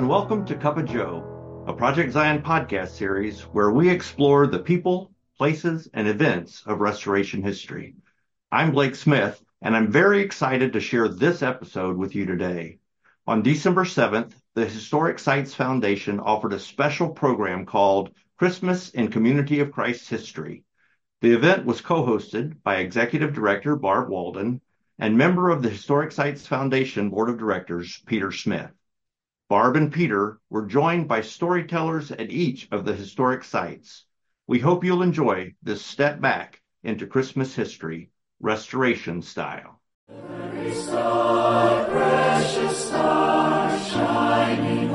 and welcome to Cuppa Joe, a Project Zion podcast series where we explore the people, places, and events of restoration history. I'm Blake Smith, and I'm very excited to share this episode with you today. On December 7th, the Historic Sites Foundation offered a special program called Christmas in Community of Christ History. The event was co-hosted by Executive Director Barb Walden and member of the Historic Sites Foundation Board of Directors, Peter Smith. Barb and Peter were joined by storytellers at each of the historic sites. We hope you'll enjoy this step back into Christmas history, restoration style. Star, precious star, shining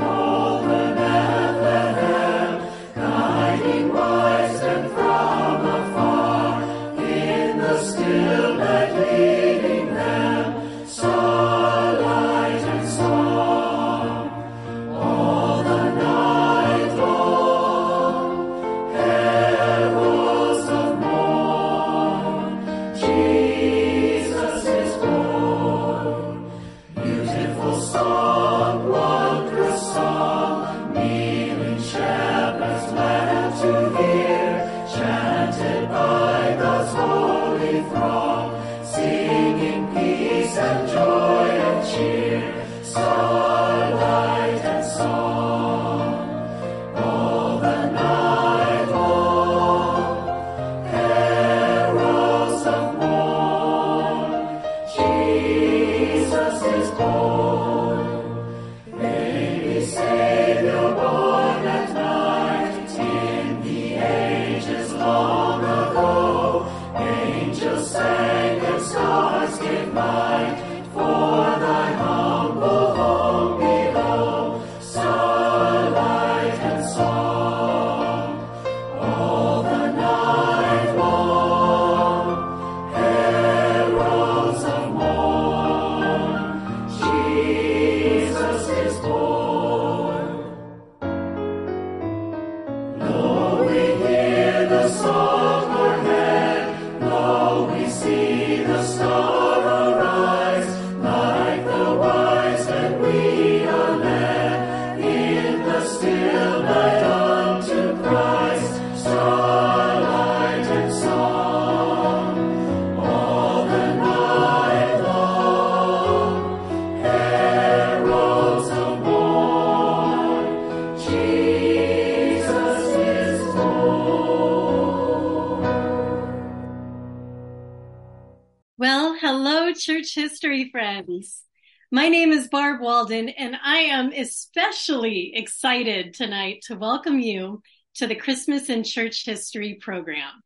history friends. My name is Barb Walden, and I am especially excited tonight to welcome you to the Christmas in Church History program.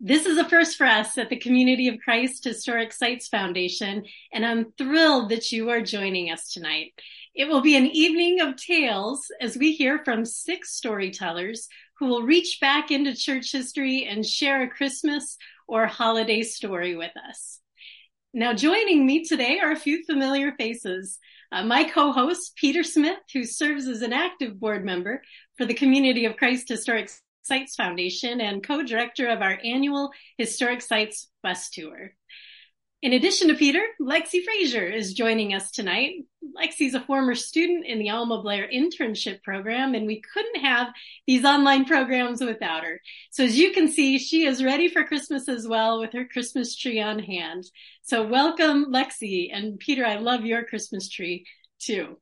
This is a first for us at the Community of Christ Historic Sites Foundation, and I'm thrilled that you are joining us tonight. It will be an evening of tales as we hear from six storytellers who will reach back into church history and share a Christmas or holiday story with us. Now, joining me today are a few familiar faces. Uh, my co-host, Peter Smith, who serves as an active board member for the Community of Christ Historic Sites Foundation and co-director of our annual Historic Sites Bus Tour. In addition to Peter, Lexi Frazier is joining us tonight. Lexi's a former student in the Alma Blair internship program, and we couldn't have these online programs without her. So as you can see, she is ready for Christmas as well with her Christmas tree on hand. So welcome, Lexi. And Peter, I love your Christmas tree too.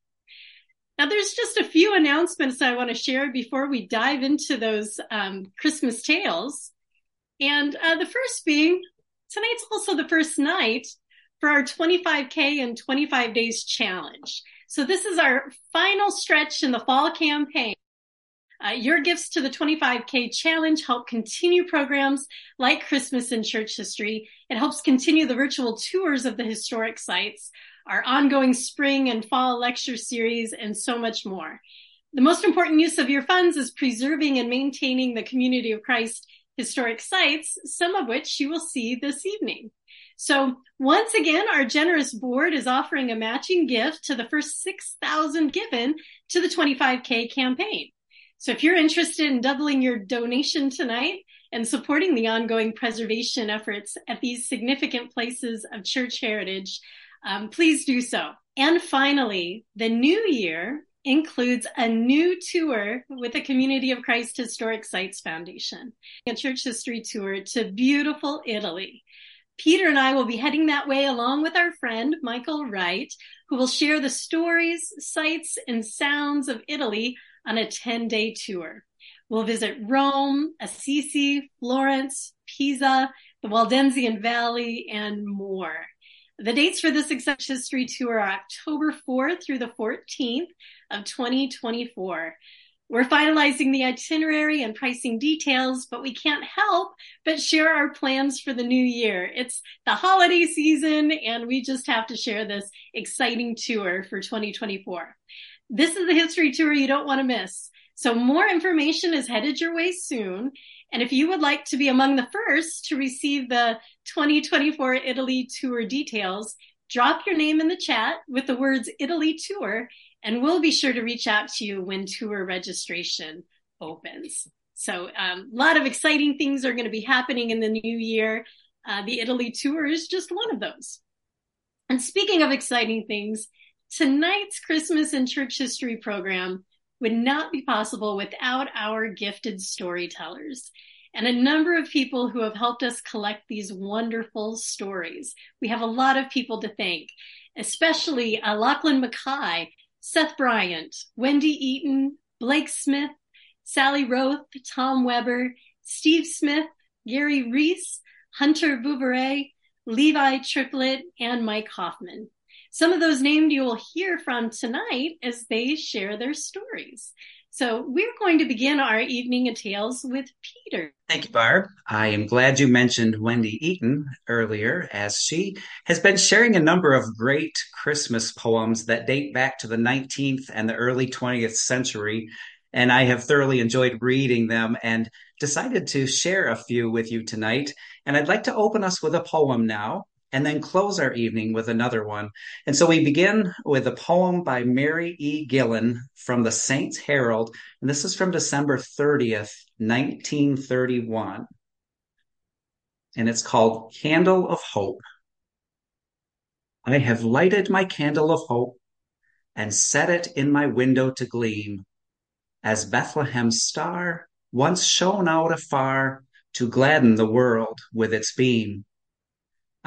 Now, there's just a few announcements I want to share before we dive into those um, Christmas tales. And uh, the first being tonight's also the first night for our 25K and 25 days challenge. So this is our final stretch in the fall campaign. Uh, your gifts to the 25K challenge help continue programs like Christmas in church history. It helps continue the virtual tours of the historic sites, our ongoing spring and fall lecture series, and so much more. The most important use of your funds is preserving and maintaining the community of Christ historic sites, some of which you will see this evening. So once again, our generous board is offering a matching gift to the first 6,000 given to the 25K campaign. So if you're interested in doubling your donation tonight and supporting the ongoing preservation efforts at these significant places of church heritage, um, please do so. And finally, the new year includes a new tour with the Community of Christ Historic Sites Foundation, a church history tour to beautiful Italy. Peter and I will be heading that way along with our friend Michael Wright, who will share the stories, sights, and sounds of Italy on a 10 day tour. We'll visit Rome, Assisi, Florence, Pisa, the Waldensian Valley, and more. The dates for this Success History Tour are October 4th through the 14th of 2024. We're finalizing the itinerary and pricing details, but we can't help but share our plans for the new year. It's the holiday season, and we just have to share this exciting tour for 2024. This is the history tour you don't want to miss. So more information is headed your way soon. And if you would like to be among the first to receive the 2024 Italy tour details, drop your name in the chat with the words Italy tour, and we'll be sure to reach out to you when tour registration opens. So um, a lot of exciting things are going to be happening in the new year. Uh, the Italy tour is just one of those. And speaking of exciting things, tonight's Christmas and church history program would not be possible without our gifted storytellers and a number of people who have helped us collect these wonderful stories. We have a lot of people to thank, especially uh, Lachlan Mackay, Seth Bryant, Wendy Eaton, Blake Smith, Sally Roth, Tom Weber, Steve Smith, Gary Reese, Hunter Bouveret, Levi Triplett, and Mike Hoffman. Some of those named you will hear from tonight as they share their stories. So we're going to begin our evening of tales with Peter. Thank you, Barb. I am glad you mentioned Wendy Eaton earlier, as she has been sharing a number of great Christmas poems that date back to the 19th and the early 20th century. And I have thoroughly enjoyed reading them and decided to share a few with you tonight. And I'd like to open us with a poem now and then close our evening with another one. And so we begin with a poem by Mary E. Gillen from the Saints Herald. And this is from December 30th, 1931. And it's called Candle of Hope. I have lighted my candle of hope and set it in my window to gleam, as Bethlehem's star once shone out afar to gladden the world with its beam.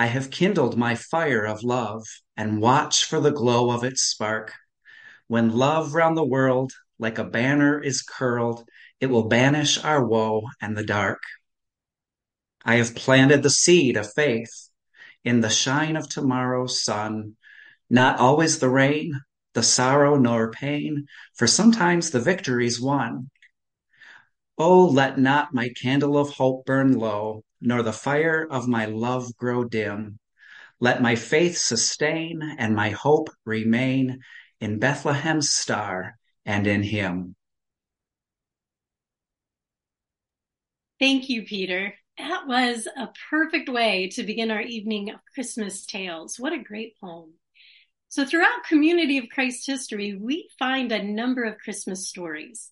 I have kindled my fire of love and watch for the glow of its spark. When love round the world like a banner is curled, it will banish our woe and the dark. I have planted the seed of faith in the shine of tomorrow's sun, not always the rain, the sorrow nor pain, for sometimes the victory's won. Oh, let not my candle of hope burn low, nor the fire of my love grow dim. Let my faith sustain and my hope remain in Bethlehem's star and in him. Thank you, Peter. That was a perfect way to begin our evening of Christmas tales. What a great poem. So, throughout Community of Christ history, we find a number of Christmas stories.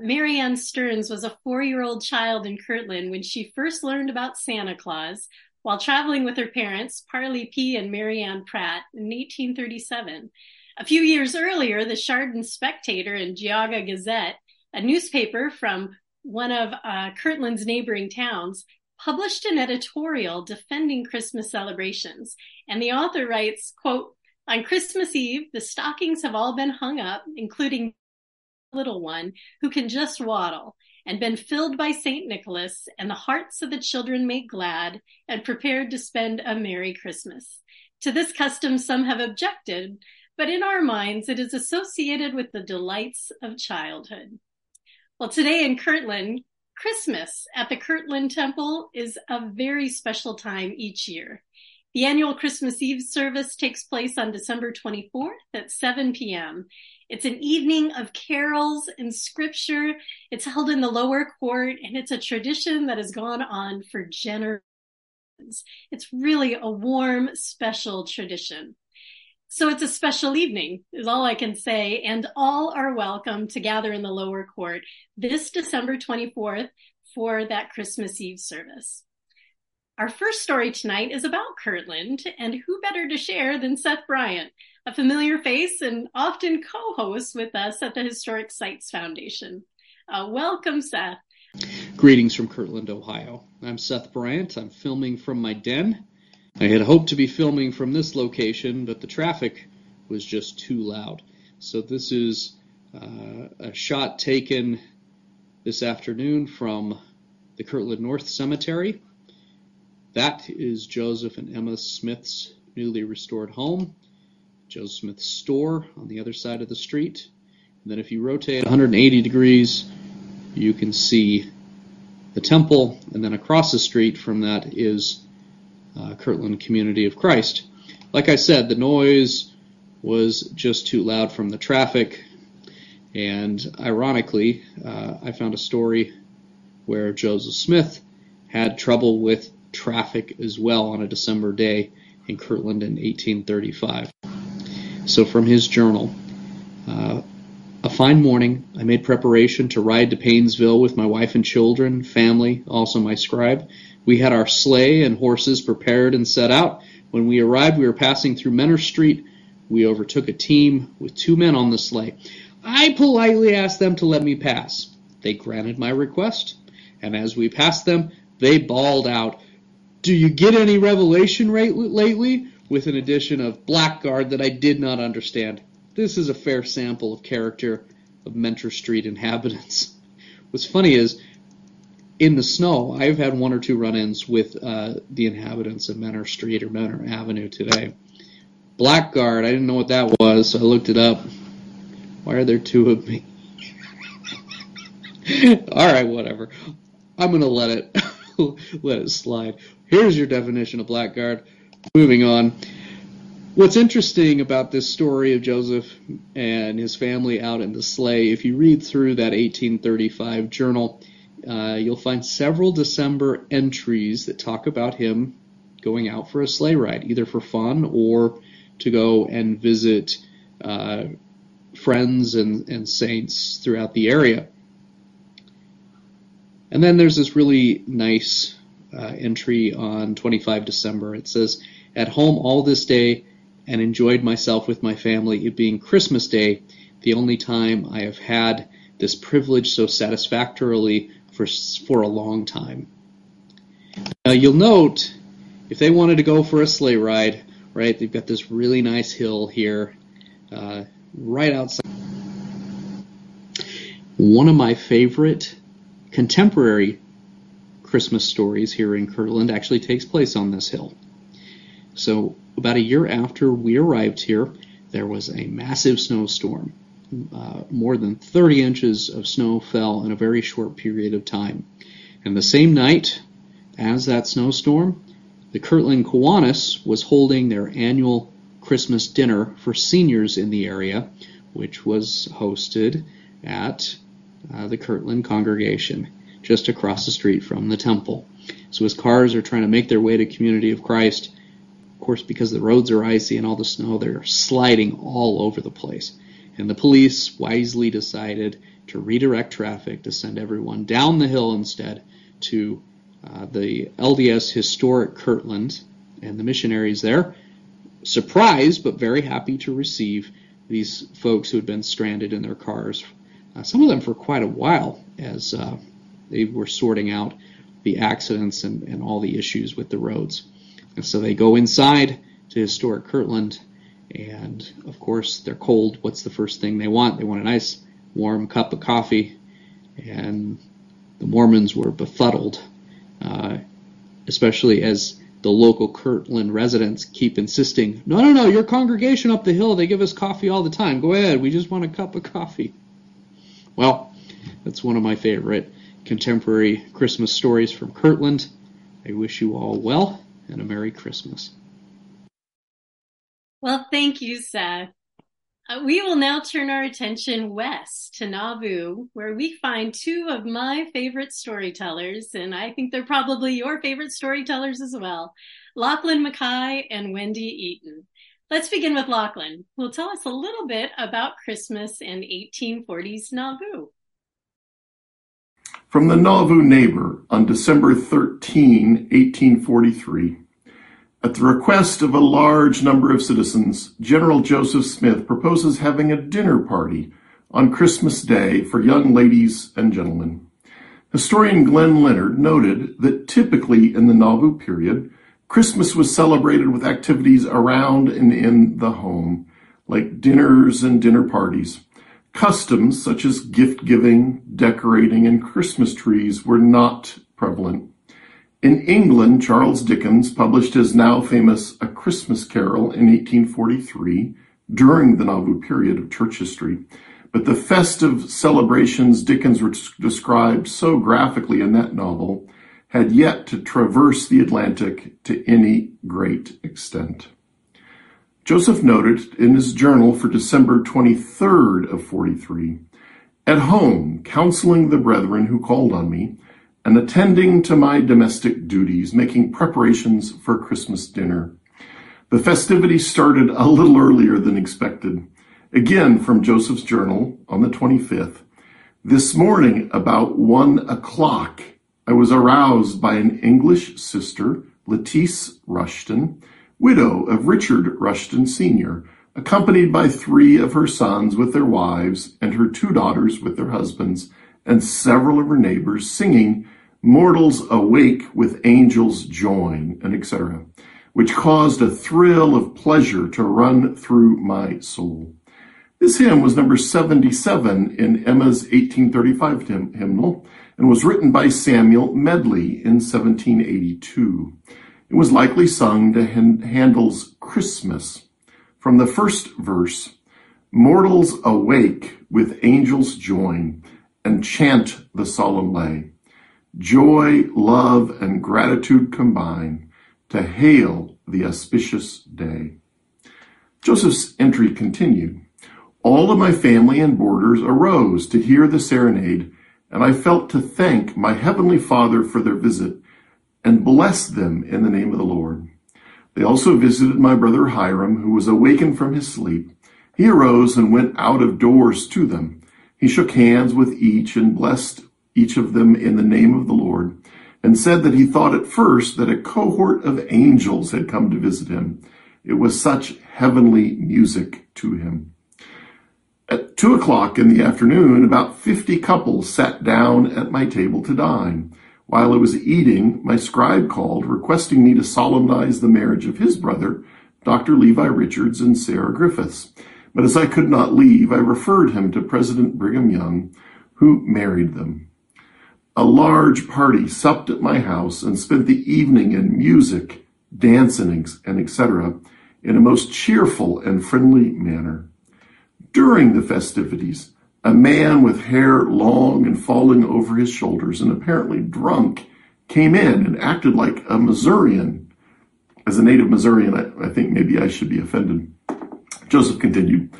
Marianne Stearns was a four year old child in Kirtland when she first learned about Santa Claus while traveling with her parents, Parley P. and Marianne Pratt, in 1837. A few years earlier, the Chardon Spectator and Geauga Gazette, a newspaper from one of uh, Kirtland's neighboring towns, published an editorial defending Christmas celebrations. And the author writes, quote, on Christmas Eve, the stockings have all been hung up, including little one who can just waddle and been filled by St. Nicholas and the hearts of the children made glad and prepared to spend a Merry Christmas. To this custom, some have objected, but in our minds, it is associated with the delights of childhood. Well, today in Kirtland, Christmas at the Kirtland Temple is a very special time each year. The annual Christmas Eve service takes place on December 24th at 7 p.m. It's an evening of carols and scripture. It's held in the lower court and it's a tradition that has gone on for generations. It's really a warm, special tradition. So it's a special evening, is all I can say, and all are welcome to gather in the lower court this December 24th for that Christmas Eve service. Our first story tonight is about Kirtland, and who better to share than Seth Bryant? A familiar face and often co-host with us at the Historic Sites Foundation. Uh, welcome, Seth. Greetings from Kirtland, Ohio. I'm Seth Bryant. I'm filming from my den. I had hoped to be filming from this location, but the traffic was just too loud. So this is uh, a shot taken this afternoon from the Kirtland North Cemetery. That is Joseph and Emma Smith's newly restored home. Joseph Smith's store on the other side of the street. And then if you rotate 180 degrees, you can see the temple, and then across the street from that is uh, Kirtland Community of Christ. Like I said, the noise was just too loud from the traffic, and ironically, uh, I found a story where Joseph Smith had trouble with traffic as well on a December day in Kirtland in 1835. So, from his journal, uh, a fine morning, I made preparation to ride to Painesville with my wife and children, family, also my scribe. We had our sleigh and horses prepared and set out. When we arrived, we were passing through Mentor Street. We overtook a team with two men on the sleigh. I politely asked them to let me pass. They granted my request, and as we passed them, they bawled out, Do you get any revelation rate lately? With an addition of blackguard that I did not understand. This is a fair sample of character of Mentor Street inhabitants. What's funny is, in the snow, I've had one or two run-ins with uh, the inhabitants of Mentor Street or Mentor Avenue today. Blackguard, I didn't know what that was, so I looked it up. Why are there two of me? All right, whatever. I'm gonna let it let it slide. Here's your definition of blackguard. Moving on. What's interesting about this story of Joseph and his family out in the sleigh, if you read through that 1835 journal, uh, you'll find several December entries that talk about him going out for a sleigh ride, either for fun or to go and visit uh, friends and, and saints throughout the area. And then there's this really nice entry on 25 December. It says, At home all this day and enjoyed myself with my family, it being Christmas Day, the only time I have had this privilege so satisfactorily for, for a long time. Now you'll note, if they wanted to go for a sleigh ride, right, they've got this really nice hill here, uh, right outside. One of my favorite contemporary Christmas stories here in Kirtland actually takes place on this hill. So, about a year after we arrived here, there was a massive snowstorm. Uh, more than 30 inches of snow fell in a very short period of time. And the same night as that snowstorm, the Kirtland Kiwanis was holding their annual Christmas dinner for seniors in the area, which was hosted at uh, the Kirtland congregation just across the street from the temple. So as cars are trying to make their way to Community of Christ, of course, because the roads are icy and all the snow, they're sliding all over the place. And the police wisely decided to redirect traffic to send everyone down the hill instead to uh, the LDS Historic Kirtland and the missionaries there. Surprised, but very happy to receive these folks who had been stranded in their cars, uh, some of them for quite a while, as uh, they were sorting out the accidents and, and all the issues with the roads. And so they go inside to historic Kirtland, and of course they're cold. What's the first thing they want? They want a nice warm cup of coffee, and the Mormons were befuddled, uh, especially as the local Kirtland residents keep insisting, no, no, no, your congregation up the hill, they give us coffee all the time. Go ahead, we just want a cup of coffee. Well, that's one of my favorite contemporary Christmas stories from Kirtland. I wish you all well and a Merry Christmas. Well, thank you, Seth. Uh, we will now turn our attention west to Nauvoo, where we find two of my favorite storytellers, and I think they're probably your favorite storytellers as well Lachlan Mackay and Wendy Eaton. Let's begin with Lachlan, who will tell us a little bit about Christmas in 1840s Nauvoo. From the Nauvoo Neighbor on December 13, 1843, At the request of a large number of citizens, General Joseph Smith proposes having a dinner party on Christmas Day for young ladies and gentlemen. Historian Glen Leonard noted that typically in the Nauvoo period, Christmas was celebrated with activities around and in the home, like dinners and dinner parties. Customs such as gift giving, decorating, and Christmas trees were not prevalent. In England, Charles Dickens published his now famous A Christmas Carol in 1843 during the Nauvoo period of church history. But the festive celebrations Dickens described so graphically in that novel had yet to traverse the Atlantic to any great extent. Joseph noted in his journal for December 23rd of 43, at home, counseling the brethren who called on me, and attending to my domestic duties, making preparations for Christmas dinner. The festivities started a little earlier than expected. Again, from Joseph's journal on the 25th. This morning, about one o'clock, I was aroused by an English sister, Lettice Rushton, widow of Richard Rushton Sr., accompanied by three of her sons with their wives and her two daughters with their husbands and several of her neighbors singing Mortals awake with angels join, and etc., which caused a thrill of pleasure to run through my soul. This hymn was number 77 in Emma's 1835 hymnal and was written by Samuel Medley in 1782. It was likely sung to Handel's Christmas. From the first verse, Mortals awake with angels join and chant the solemn lay. Joy, love, and gratitude combine to hail the auspicious day. Joseph's entry continued. All of my family and boarders arose to hear the serenade, and I felt to thank my heavenly Father for their visit and blessed them in the name of the Lord. They also visited my brother Hyrum, who was awakened from his sleep. He arose and went out of doors to them. He shook hands with each and blessed each of them in the name of the Lord, and said that he thought at first that a cohort of angels had come to visit him. It was such heavenly music to him. At two o'clock in the afternoon, about fifty couples sat down at my table to dine. While I was eating, my scribe called, requesting me to solemnize the marriage of his brother, Dr. Levi Richards and Sarah Griffiths. But as I could not leave, I referred him to President Brigham Young, who married them. A large party supped at my house and spent the evening in music, dancing, and etc. in a most cheerful and friendly manner. During the festivities, a man with hair long and falling over his shoulders and apparently drunk came in and acted like a Missourian. As a native Missourian, I, I think maybe I should be offended. Joseph continued,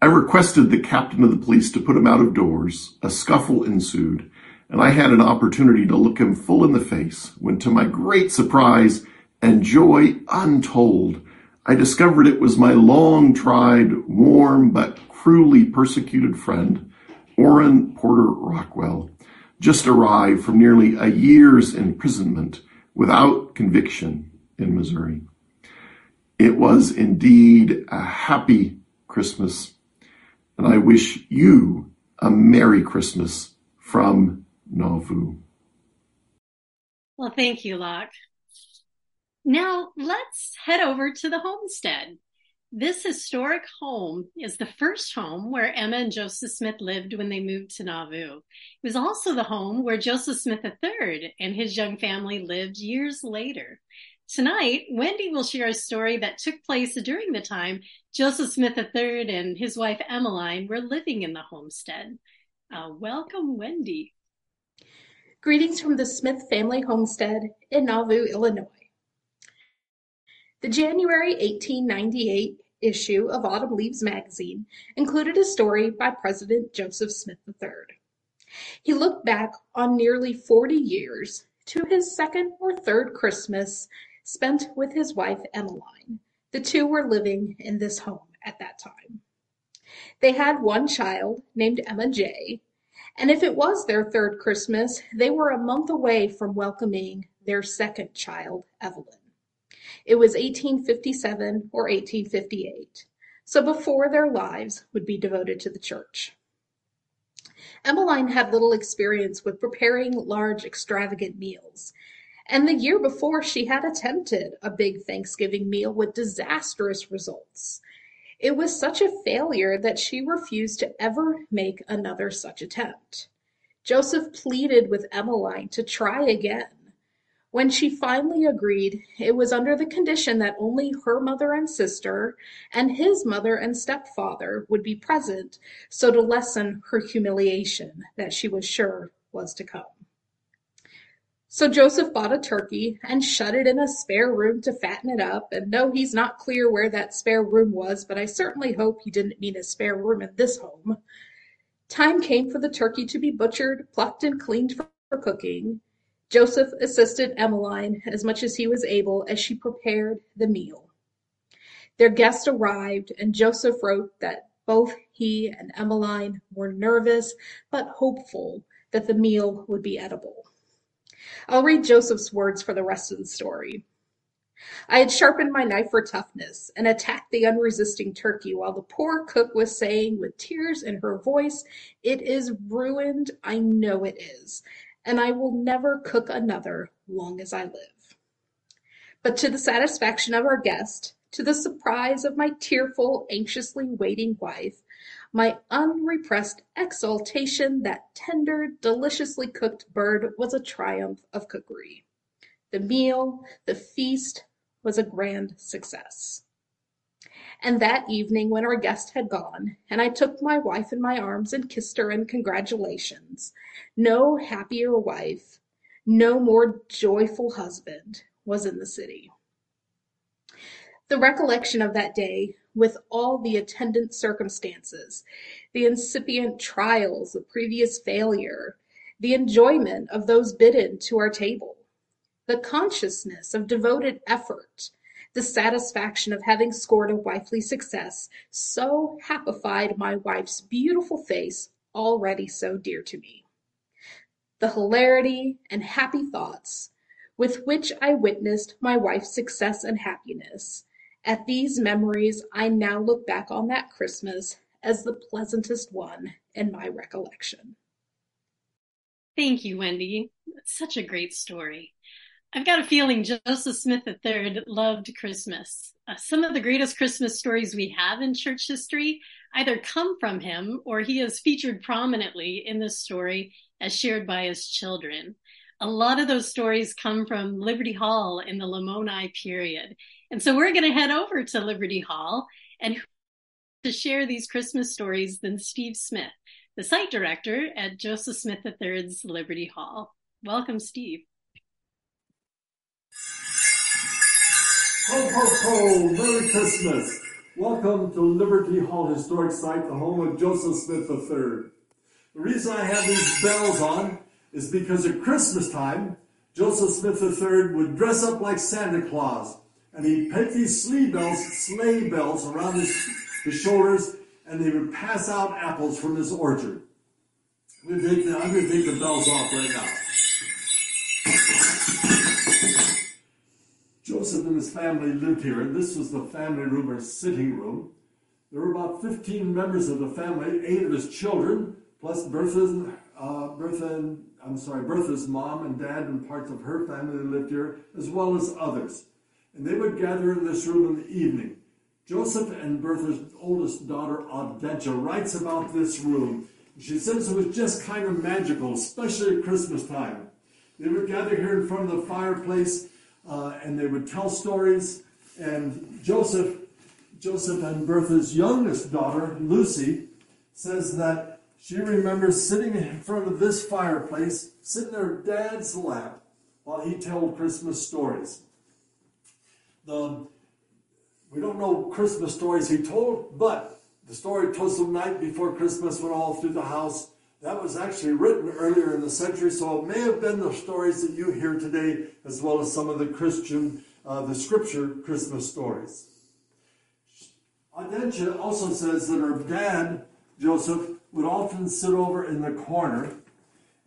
I requested the captain of the police to put him out of doors. A scuffle ensued and I had an opportunity to look him full in the face when, to my great surprise and joy untold, I discovered it was my long tried, warm, but cruelly persecuted friend, Orrin Porter Rockwell, just arrived from nearly a year's imprisonment without conviction in Missouri. It was indeed a happy Christmas, and I wish you a Merry Christmas from Nauvoo. Well, thank you, Locke. Now let's head over to the homestead. This historic home is the first home where Emma and Joseph Smith lived when they moved to Nauvoo. It was also the home where Joseph Smith III and his young family lived years later. Tonight, Wendy will share a story that took place during the time Joseph Smith III and his wife Emmeline were living in the homestead. Uh, welcome, Wendy. Greetings from the Smith family homestead in Nauvoo, Illinois. The January 1898 issue of Autumn Leaves magazine included a story by President Joseph Smith III. He looked back on nearly 40 years to his second or third Christmas spent with his wife Emmeline. The two were living in this home at that time. They had one child named Emma J and if it was their third Christmas, they were a month away from welcoming their second child, Evelyn. It was 1857 or 1858, so before their lives would be devoted to the church. Emmeline had little experience with preparing large, extravagant meals, and the year before she had attempted a big Thanksgiving meal with disastrous results. It was such a failure that she refused to ever make another such attempt. Joseph pleaded with Emmeline to try again. When she finally agreed, it was under the condition that only her mother and sister and his mother and stepfather would be present, so to lessen her humiliation that she was sure was to come. So Joseph bought a turkey and shut it in a spare room to fatten it up. And no, he's not clear where that spare room was, but I certainly hope he didn't mean a spare room in this home. Time came for the turkey to be butchered, plucked, and cleaned for, cooking. Joseph assisted Emmeline as much as he was able as she prepared the meal. Their guest arrived, and Joseph wrote that both he and Emmeline were nervous but hopeful that the meal would be edible. I'll read Joseph's words for the rest of the story. I had sharpened my knife for toughness and attacked the unresisting turkey while the poor cook was saying with tears in her voice, It is ruined, I know it is, and I will never cook another long as I live. But to the satisfaction of our guest, to the surprise of my tearful, anxiously waiting wife, my unrepressed exultation that tender, deliciously cooked bird was a triumph of cookery. The meal, the feast, was a grand success. And that evening, when our guest had gone, and I took my wife in my arms and kissed her in congratulations, no happier wife, no more joyful husband was in the city. The recollection of that day with all the attendant circumstances, the incipient trials of previous failure, the enjoyment of those bidden to our table, the consciousness of devoted effort, the satisfaction of having scored a wifely success, so happified my wife's beautiful face, already so dear to me. The hilarity and happy thoughts with which I witnessed my wife's success and happiness at these memories I now look back on that Christmas as the pleasantest one in my recollection. Thank you, Wendy. It's such a great story. I've got a feeling Joseph Smith III loved Christmas. Uh, some of the greatest Christmas stories we have in church history either come from him or he is featured prominently in this story as shared by his children. A lot of those stories come from Liberty Hall in the Lamoni period. And so we're going to head over to Liberty Hall and to share these Christmas stories than Steve Smith, the site director at Joseph Smith III's Liberty Hall. Welcome, Steve. Ho, ho, ho! Merry Christmas! Welcome to Liberty Hall Historic Site, the home of Joseph Smith III. The reason I have these bells on is because at Christmas time, Joseph Smith III would dress up like Santa Claus, and he'd put these sleigh bells, sleigh bells around his, his shoulders, and they would pass out apples from his orchard. I'm going to take the, bells off right now. Joseph and his family lived here, and this was the family room or sitting room. There were about 15 members of the family, eight of his children, plus Bertha's, uh, Bertha and, I'm sorry, Bertha's mom and dad and parts of her family lived here, as well as others. And they would gather in this room in the evening. Joseph and Bertha's oldest daughter, Audentia, writes about this room. She says it was just kind of magical, especially at Christmas time. They would gather here in front of the fireplace uh, and they would tell stories. And Joseph, Joseph and Bertha's youngest daughter, Lucy, says that she remembers sitting in front of this fireplace, sitting in her dad's lap while he told Christmas stories. The, we don't know Christmas stories he told, but the story told the night before Christmas went all through the house that was actually written earlier in the century, so it may have been the stories that you hear today, as well as some of the Christian, uh, the scripture Christmas stories. Audentia also says that her dad, Joseph, would often sit over in the corner,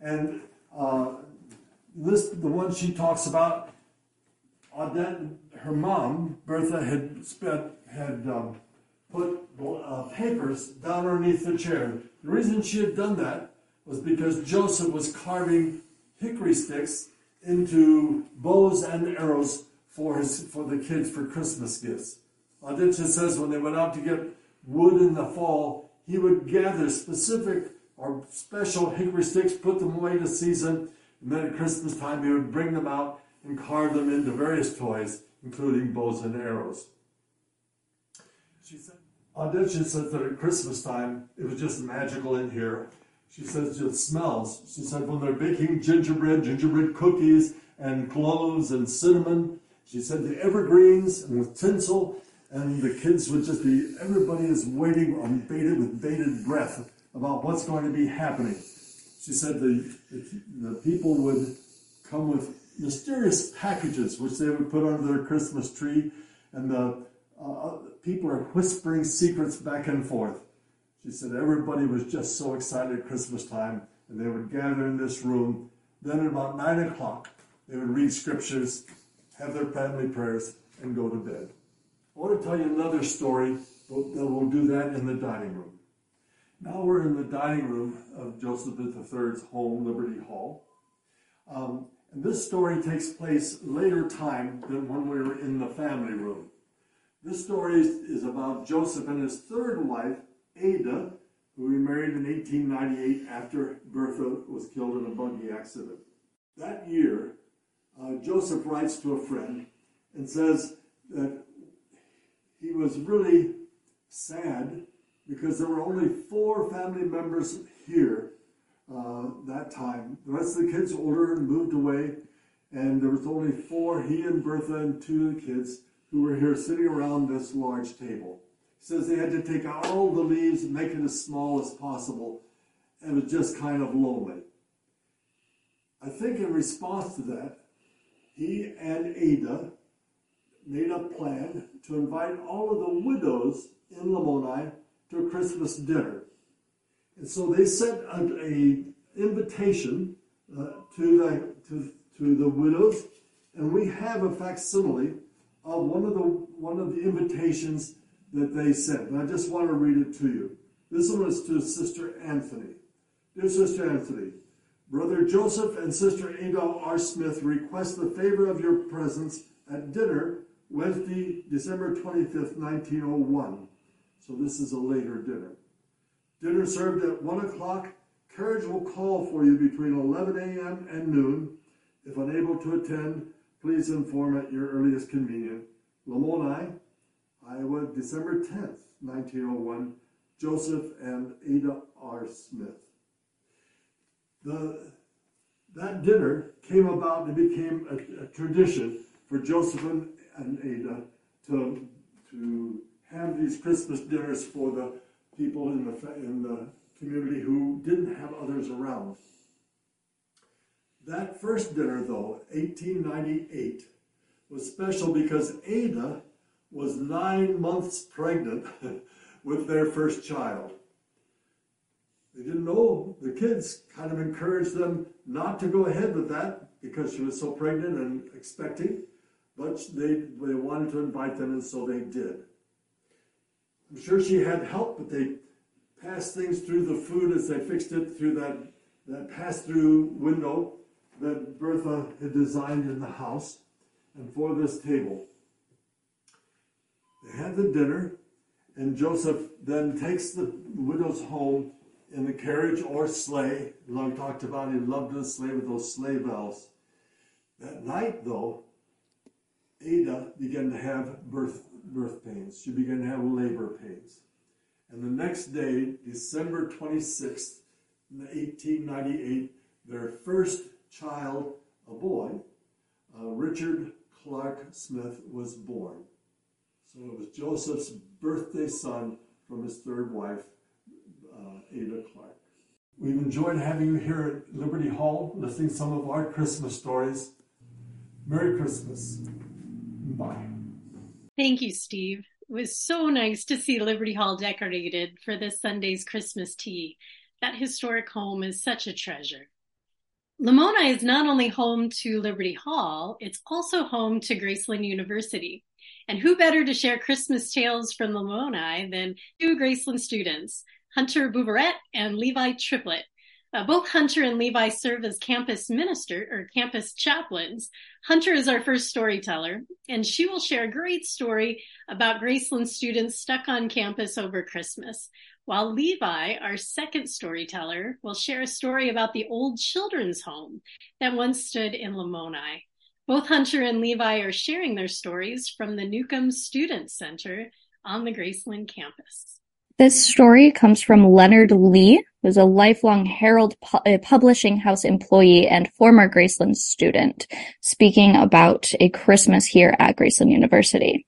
and uh, this, the one she talks about, Audette, her mom, Bertha, had spent, had um, put uh, papers down underneath the chair. The reason she had done that was because Joseph was carving hickory sticks into bows and arrows for his for the kids for Christmas gifts. Audentia says when they went out to get wood in the fall, he would gather specific or special hickory sticks, put them away to season, and then at Christmas time he would bring them out and carve them into various toys, including bows and arrows. She said, Audentia says that at Christmas time it was just magical in here. She says it smells. She said when they're baking gingerbread, gingerbread cookies, and cloves and cinnamon. She said the evergreens and with tinsel, and the kids would just be, everybody is waiting on bated with bated breath about what's going to be happening. She said the, the, the people would come with mysterious packages which they would put under their Christmas tree, and the uh, people are whispering secrets back and forth. She said everybody was just so excited at Christmas time, and they would gather in this room. Then at about nine o'clock, they would read scriptures, have their family prayers, and go to bed. I want to tell you another story, but we'll do that in the dining room. Now we're in the dining room of Joseph III's home, Liberty Hall. Um, and this story takes place later time than when we were in the family room. This story is about Joseph and his third wife, Ada, who he married in 1898 after Bertha was killed in a buggy accident. That year, uh, Joseph writes to a friend and says that he was really sad because there were only four family members here uh, that time. The rest of the kids older and moved away, and there was only four, he and Bertha and two of the kids, who were here sitting around this large table. He says they had to take out all the leaves and make it as small as possible, and it was just kind of lonely. I think in response to that, he and Ada made a plan to invite all of the widows in Lamoni to a Christmas dinner. And so they sent a, a invitation uh, to, the, to, to the widows, and we have a facsimile of one of the, one of the invitations that they sent. And I just want to read it to you. This one is to Sister Anthony. Dear Sister Anthony, Brother Joseph and Sister Ada R. Smith request the favor of your presence at dinner Wednesday, December 25th, 1901. So this is a later dinner. Dinner served at 1 o'clock. Carriage will call for you between 11 a.m. and noon. If unable to attend, please inform at your earliest convenience. Lamoni, Iowa, December 10th, 1901. Joseph and Ada R. Smith. The, that dinner came about and became a, a tradition for Joseph and, and Ada to, to have these Christmas dinners for the people in the, in the community who didn't have others around. That first dinner, though, 1898, was special because Ada was nine months pregnant with their first child. They didn't know, the kids kind of encouraged them not to go ahead with that because she was so pregnant and expecting, but they, they wanted to invite them, and so they did. I'm sure she had help, but they passed things through the food as they fixed it through that, that pass through window that Bertha had designed in the house and for this table. They had the dinner, and Joseph then takes the widow's home in the carriage or sleigh. Long talked about he loved the sleigh with those sleigh bells. That night, though, Ada began to have birth birth pains. She began to have labor pains. And the next day, December 26th, 1898, their first child, a boy, uh, Richard Clark Smith, was born. So it was Joseph's birthday son from his third wife, uh, Ada Clark. We've enjoyed having you here at Liberty Hall, listening to some of our Christmas stories. Merry Christmas. Bye. Thank you, Steve. It was so nice to see Liberty Hall decorated for this Sunday's Christmas tea. That historic home is such a treasure. Lamoni is not only home to Liberty Hall, it's also home to Graceland University. And who better to share Christmas tales from Lamoni than two Graceland students, Hunter Bouveret and Levi Triplett. Uh, both Hunter and Levi serve as campus minister or campus chaplains. Hunter is our first storyteller, and she will share a great story about Graceland students stuck on campus over Christmas. While Levi, our second storyteller, will share a story about the old children's home that once stood in Lamoni. Both Hunter and Levi are sharing their stories from the Newcomb Student Center on the Graceland campus. This story comes from Leonard Lee, who's a lifelong Herald pu- uh, Publishing House employee and former Graceland student, speaking about a Christmas here at Graceland University.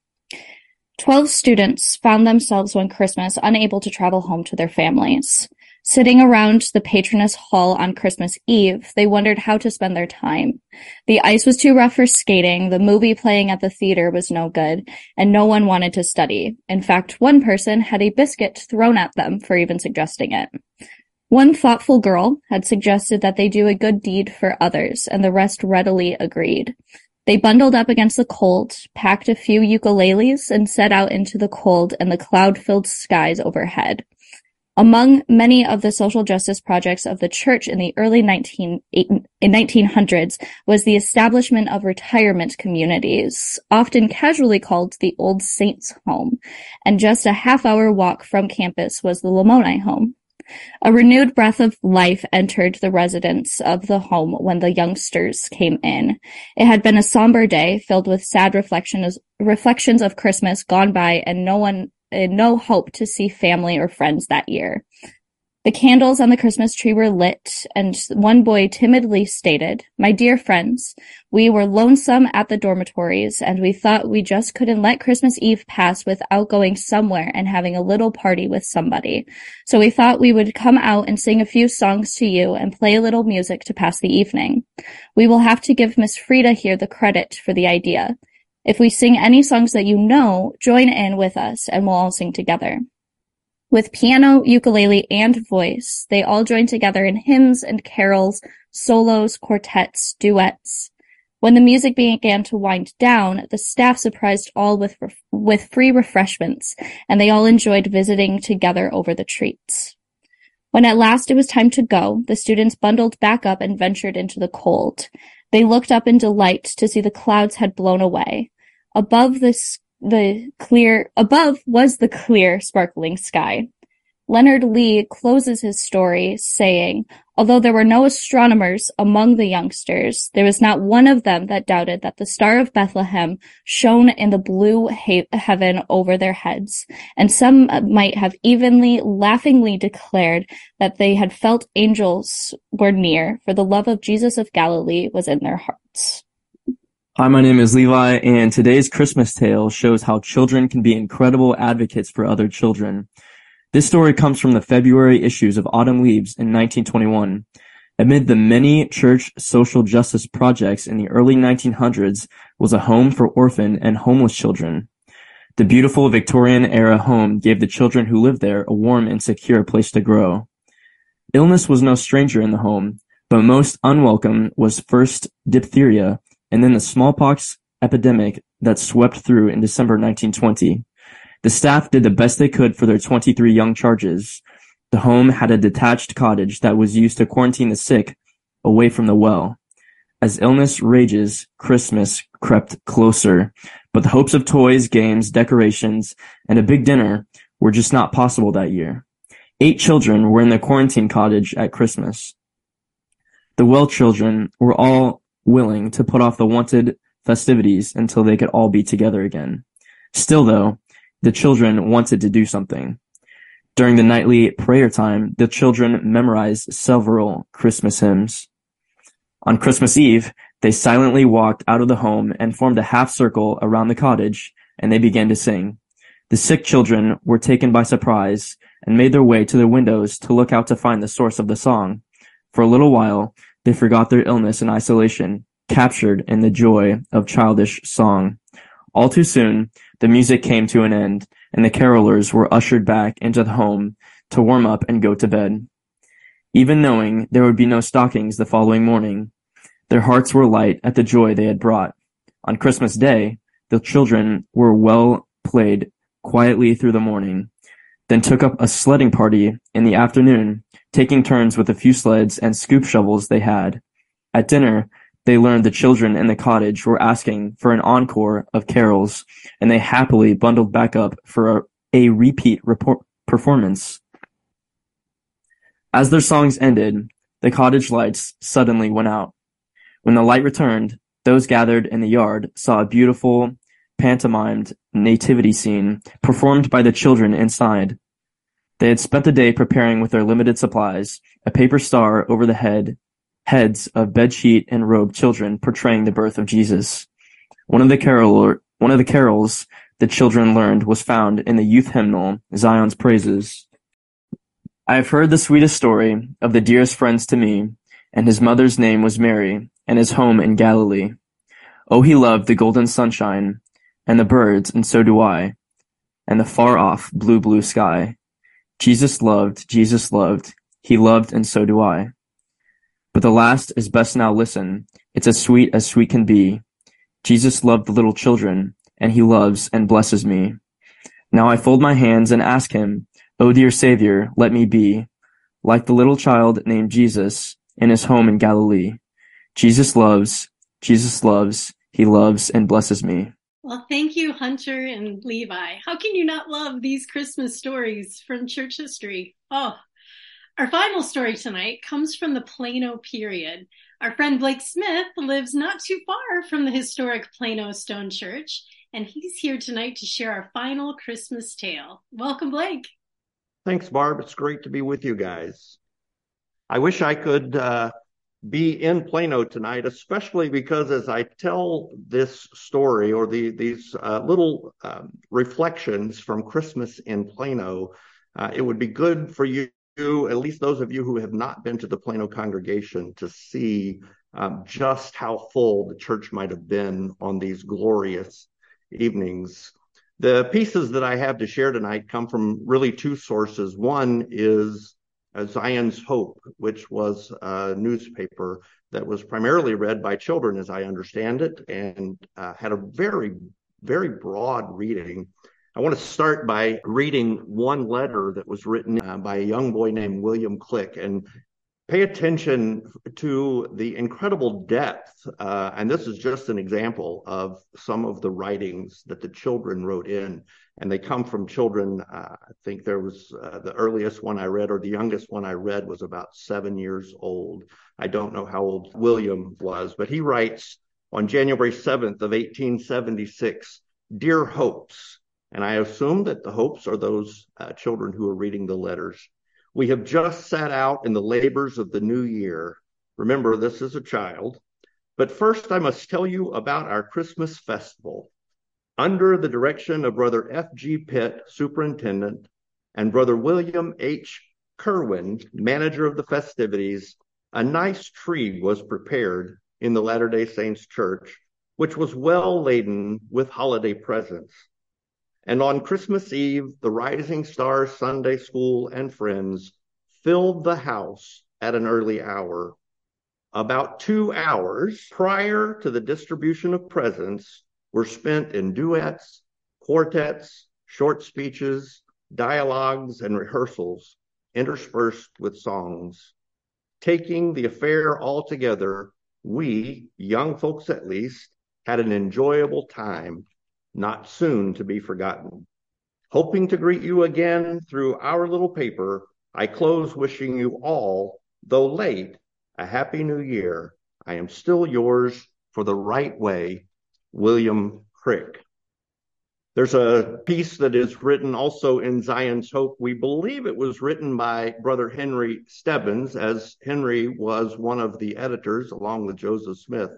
Twelve students found themselves one Christmas unable to travel home to their families. Sitting around the Patroness Hall on Christmas Eve, they wondered how to spend their time. The ice was too rough for skating, the movie playing at the theater was no good, and no one wanted to study. In fact, one person had a biscuit thrown at them for even suggesting it. One thoughtful girl had suggested that they do a good deed for others, and the rest readily agreed. They bundled up against the cold, packed a few ukuleles, and set out into the cold and the cloud-filled skies overhead. Among many of the social justice projects of the church in the early 19, in 1900s was the establishment of retirement communities, often casually called the Old Saints Home, and just a half-hour walk from campus was the Lamoni Home. A renewed breath of life entered the residence of the home when the youngsters came in. It had been a somber day filled with sad reflections, reflections of Christmas gone by and no one, and no hope to see family or friends that year. The candles on the Christmas tree were lit, and one boy timidly stated, My dear friends, we were lonesome at the dormitories, and we thought we just couldn't let Christmas Eve pass without going somewhere and having a little party with somebody. So we thought we would come out and sing a few songs to you and play a little music to pass the evening. We will have to give Miss Frida here the credit for the idea. If we sing any songs that you know, join in with us and we'll all sing together. With piano, ukulele, and voice, they all joined together in hymns and carols, solos, quartets, duets. When the music began to wind down, the staff surprised all with with free refreshments, and they all enjoyed visiting together over the treats. When at last it was time to go, the students bundled back up and ventured into the cold. They looked up in delight to see the clouds had blown away. Above this the clear above was the clear sparkling sky. Leonard Lee closes his story saying, although there were no astronomers among the youngsters, there was not one of them that doubted that the star of Bethlehem shone in the blue he- heaven over their heads, and some might have evenly, laughingly declared that they had felt angels were near, for the love of Jesus of Galilee was in their hearts. Hi, my name is Levi, and today's Christmas tale shows how children can be incredible advocates for other children. This story comes from the February issues of Autumn Leaves in 1921. Amid the many church social justice projects in the early 1900s was a home for orphan and homeless children. The beautiful Victorian-era home gave the children who lived there a warm and secure place to grow. Illness was no stranger in the home, but most unwelcome was first diphtheria, and then the smallpox epidemic that swept through in December 1920. The staff did the best they could for their 23 young charges. The home had a detached cottage that was used to quarantine the sick away from the well. As illness rages, Christmas crept closer, but the hopes of toys, games, decorations, and a big dinner were just not possible that year. Eight children were in the quarantine cottage at Christmas. The well children were all willing to put off the wanted festivities until they could all be together again. Still though, the children wanted to do something. During the nightly prayer time, the children memorized several Christmas hymns. On Christmas Eve, they silently walked out of the home and formed a half circle around the cottage, and they began to sing. The sick children were taken by surprise and made their way to their windows to look out to find the source of the song. For a little while, they forgot their illness and isolation, captured in the joy of childish song. All too soon, the music came to an end, and the carolers were ushered back into the home to warm up and go to bed. even knowing there would be no stockings the following morning. Their hearts were light at the joy they had brought. On Christmas Day, the children were well played quietly through the morning, then took up a sledding party in the afternoon, taking turns with the few sleds and scoop shovels they had. At dinner, they learned the children in the cottage were asking for an encore of carols, and they happily bundled back up for a, a repeat report, performance. As their songs ended, the cottage lights suddenly went out. When the light returned, those gathered in the yard saw a beautiful pantomimed nativity scene performed by the children inside. They had spent the day preparing with their limited supplies, a paper star over the head, heads of bedsheet and robed children portraying the birth of Jesus. One of the carol, one of the carols the children learned was found in the youth hymnal, Zion's Praises. I have heard the sweetest story of the dearest friends to me, and his mother's name was Mary, and his home in Galilee. Oh, he loved the golden sunshine, and the birds, and so do I, and the far off blue, blue sky. Jesus loved, Jesus loved, he loved, and so do I. But the last is best now listen, it's as sweet as sweet can be. Jesus loved the little children, and he loves and blesses me. Now I fold my hands and ask him, O dear Savior, let me be like the little child named Jesus in his home in Galilee. Jesus loves, Jesus loves, he loves and blesses me. Well, thank you, Hunter and Levi. How can you not love these Christmas stories from church history? Oh, our final story tonight comes from the Plano period. Our friend Blake Smith lives not too far from the historic Plano Stone Church, and he's here tonight to share our final Christmas tale. Welcome, Blake. Thanks, Barb. It's great to be with you guys. I wish I could uh, be in Plano tonight, especially because as I tell this story or the, these uh, little um, reflections from Christmas in Plano, uh, it would be good for you, at least those of you who have not been to the Plano congregation, to see um, just how full the church might have been on these glorious evenings. The pieces that I have to share tonight come from really two sources. One is Zion's Hope, which was a newspaper that was primarily read by children, as I understand it, and uh, had a very, very broad reading. I want to start by reading one letter that was written uh, by a young boy named William Crick. And pay attention to the incredible depth. Uh, and this is just an example of some of the writings that the children wrote in. And they come from children. Uh, I think there was uh, the earliest one I read, or the youngest one I read, was about seven years old. I don't know how old William was, but he writes on January 7th of 1876, Dear Hopes. And I assume that the hopes are those uh, children who are reading the letters. We have just sat out in the labors of the new year. Remember, this is a child. But first, I must tell you about our Christmas festival. Under the direction of Brother F.G. Pitt, superintendent, and Brother William H. Kerwin, manager of the festivities, a nice tree was prepared in the Latter day Saints Church, which was well laden with holiday presents. And on Christmas Eve, the Rising Star Sunday School and friends filled the house at an early hour. About two hours prior to the distribution of presents were spent in duets, quartets, short speeches, dialogues, and rehearsals interspersed with songs. Taking the affair all together, we, young folks at least, had an enjoyable time not soon to be forgotten. Hoping to greet you again through our little paper, I close wishing you all, though late, a happy new year. I am still yours for the right way, William Crick. There's a piece that is written also in Zion's Hope. We believe it was written by Brother Henry Stebbins, as Henry was one of the editors, along with Joseph Smith,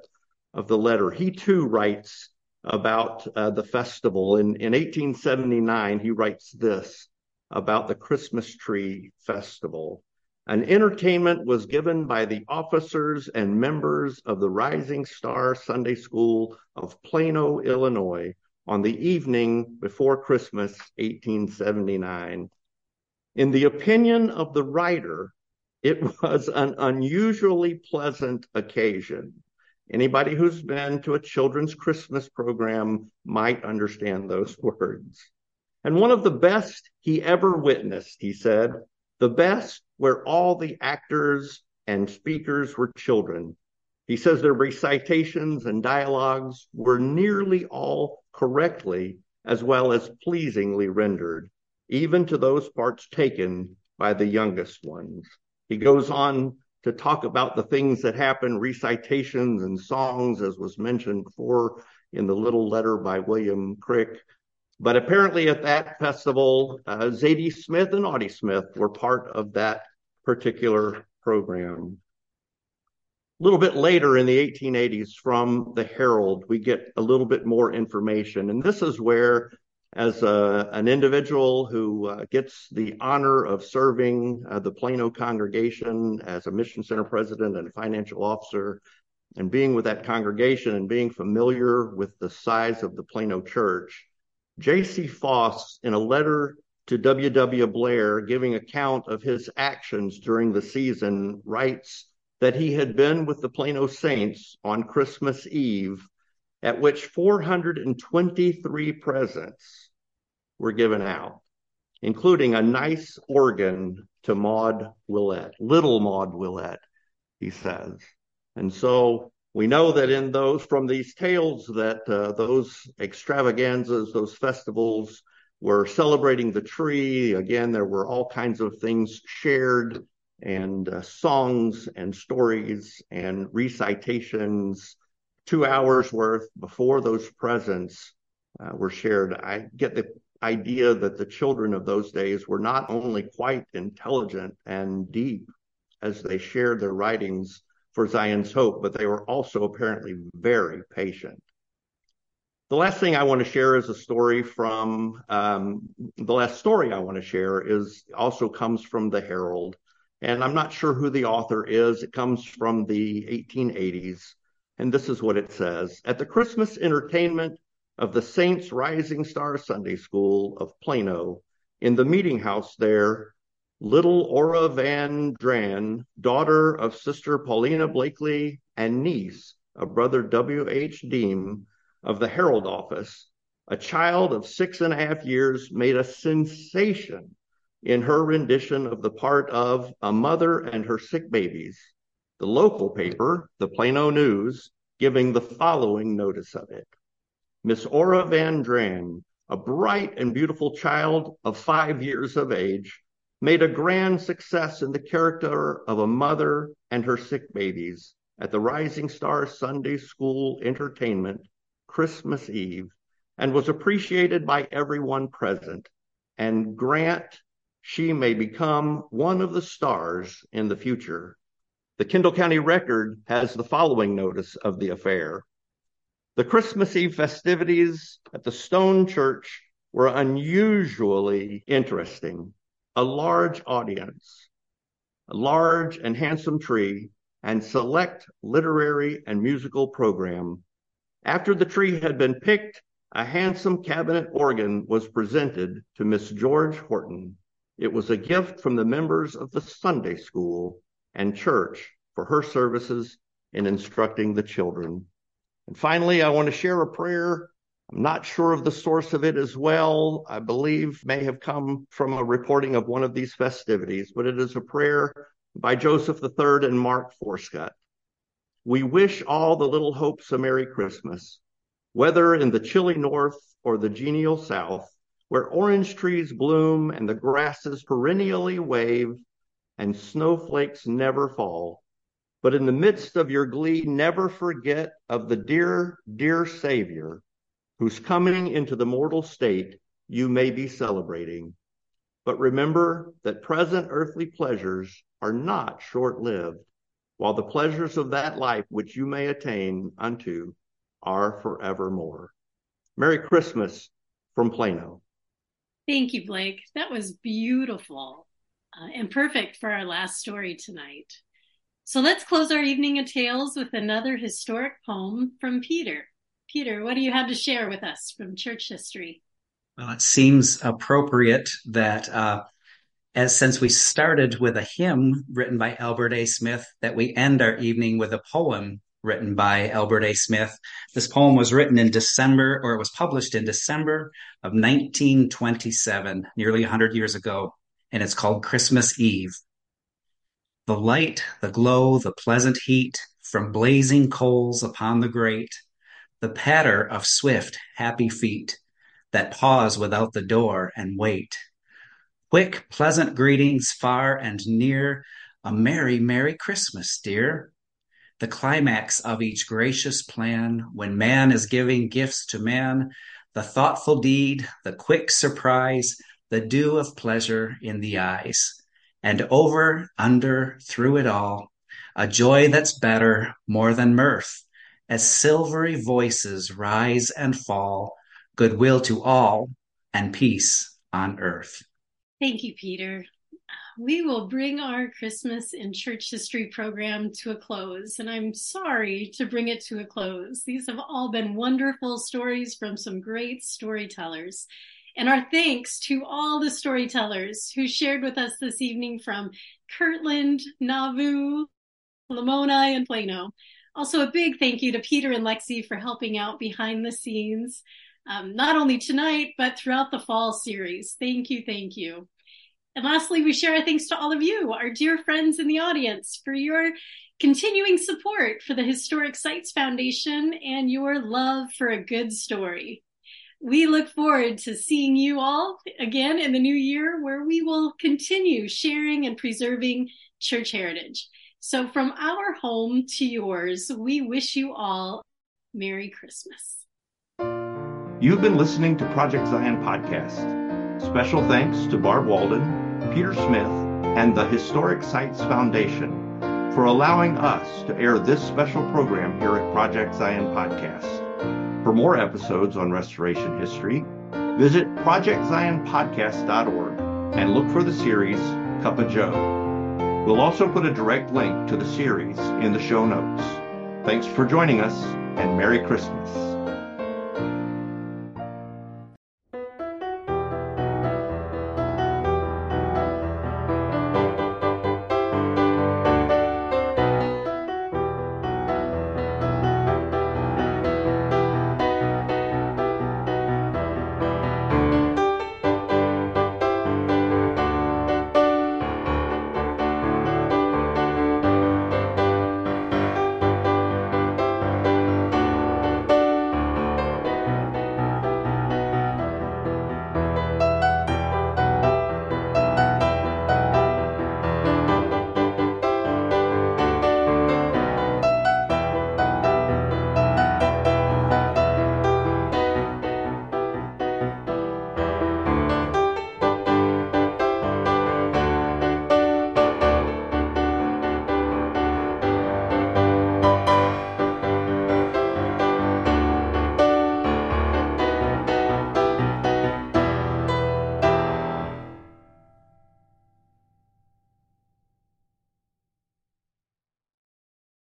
of the letter. He too writes about uh, the festival. In, in 1879, he writes this about the Christmas tree festival. An entertainment was given by the officers and members of the Rising Star Sunday School of Plano, Illinois, on the evening before Christmas, 1879. In the opinion of the writer, It was an unusually pleasant occasion. Anybody who's been to a children's Christmas program might understand those words. And one of the best he ever witnessed, he said, the best where all the actors and speakers were children. He says their recitations and dialogues were nearly all correctly as well as pleasingly rendered, even to those parts taken by the youngest ones. He goes on to talk about the things that happen, recitations and songs, as was mentioned before in the little letter by William Crick. But apparently at that festival, uh, Zaide Smith and Audie Smith were part of that particular program. A little bit later in the 1880s from the Herald, we get a little bit more information. And this is where, as a, an individual who uh, gets the honor of serving uh, the Plano congregation as a mission center president and financial officer, and being with that congregation and being familiar with the size of the Plano church, J.C. Foss, in a letter to W.W. Blair giving account of his actions during the season, writes that he had been with the Plano Saints on Christmas Eve, at which 423 presents were given out, including a nice organ to Maud Willett, little Maud Willett, he says. And so we know that in those, from these tales, that uh, those extravaganzas, those festivals were celebrating the tree. Again, there were all kinds of things shared and uh, songs and stories and recitations, two hours worth before those presents uh, were shared. I get the idea that the children of those days were not only quite intelligent and deep as they shared their writings for Zion's Hope, but they were also apparently very patient. The last thing I want to share is a story from um, the last story I want to share is also comes from the Herald and I'm not sure who the author is. It comes from the 1880s. And this is what it says At the Christmas entertainment of the Saints Rising Star Sunday School of Plano, in the meeting house there, little Ora Van Dran, daughter of Sister Paulina Blakely and niece of Brother W.H. Deem of the Herald office, a child of six and a half years, made a sensation in her rendition of the part of A Mother and Her Sick Babies, the local paper, the Plano News, giving the following notice of it. Miss Ora Van Dran, a bright and beautiful child of five years of age, made a grand success in the character of a mother and her sick babies at the Rising Star Sunday School entertainment Christmas Eve and was appreciated by everyone present and grant she may become one of the stars in the future. The Kendall County Record has the following notice of the affair. The Christmas Eve festivities at the Stone Church were unusually interesting. A large audience, a large and handsome tree, and select literary and musical program. After the tree had been picked, a handsome cabinet organ was presented to Miss George Horton. It was a gift from the members of the Sunday school and church for her services in instructing the children. And finally, I want to share a prayer. I'm not sure of the source of it as well. I believe may have come from a reporting of one of these festivities, but it is a prayer by Joseph III and Mark Forscutt. We wish all the little hopes a Merry Christmas, whether in the chilly North or the genial South where orange trees bloom and the grasses perennially wave and snowflakes never fall. But in the midst of your glee, never forget of the dear, dear Savior whose coming into the mortal state you may be celebrating. But remember that present earthly pleasures are not short lived, while the pleasures of that life which you may attain unto are forevermore. Merry Christmas from Plano. Thank you, Blake. That was beautiful uh, and perfect for our last story tonight. So let's close our evening of tales with another historic poem from Peter. Peter, what do you have to share with us from church history? Well, it seems appropriate that uh, as since we started with a hymn written by Elbert A. Smith, that we end our evening with a poem written by Elbert A. Smith. This poem was written in December, or it was published in December of 1927, nearly 100 years ago, and it's called Christmas Eve. The light, the glow, the pleasant heat from blazing coals upon the grate, the patter of swift, happy feet that pause without the door and wait Quick, pleasant greetings far and near. A merry, merry Christmas, dear. The climax of each gracious plan when man is giving gifts to man, the thoughtful deed, the quick surprise, the dew of pleasure in the eyes. And over, under, through it all, a joy that's better, more than mirth, as silvery voices rise and fall, goodwill to all, and peace on earth. Thank you, Peter. We will bring our Christmas in church history program to a close, and I'm sorry to bring it to a close. These have all been wonderful stories from some great storytellers. And our thanks to all the storytellers who shared with us this evening from Kirtland, Nauvoo, Lamoni, and Plano. Also, a big thank you to Peter and Lexi for helping out behind the scenes um, not only tonight, but throughout the fall series. Thank you, thank you. And lastly, we share our thanks to all of you, our dear friends in the audience, for your continuing support for the Historic Sites Foundation and your love for a good story. We look forward to seeing you all again in the new year, where we will continue sharing and preserving church heritage. So, from our home to yours, we wish you all Merry Christmas. You've been listening to Project Zion Podcast. Special thanks to Barb Walden, Peter Smith, and the Historic Sites Foundation for allowing us to air this special program here at Project Zion Podcast. For more episodes on restoration history, visit projectzionpodcast.org and look for the series Cuppa Joe. We'll also put a direct link to the series in the show notes. Thanks for joining us and Merry Christmas.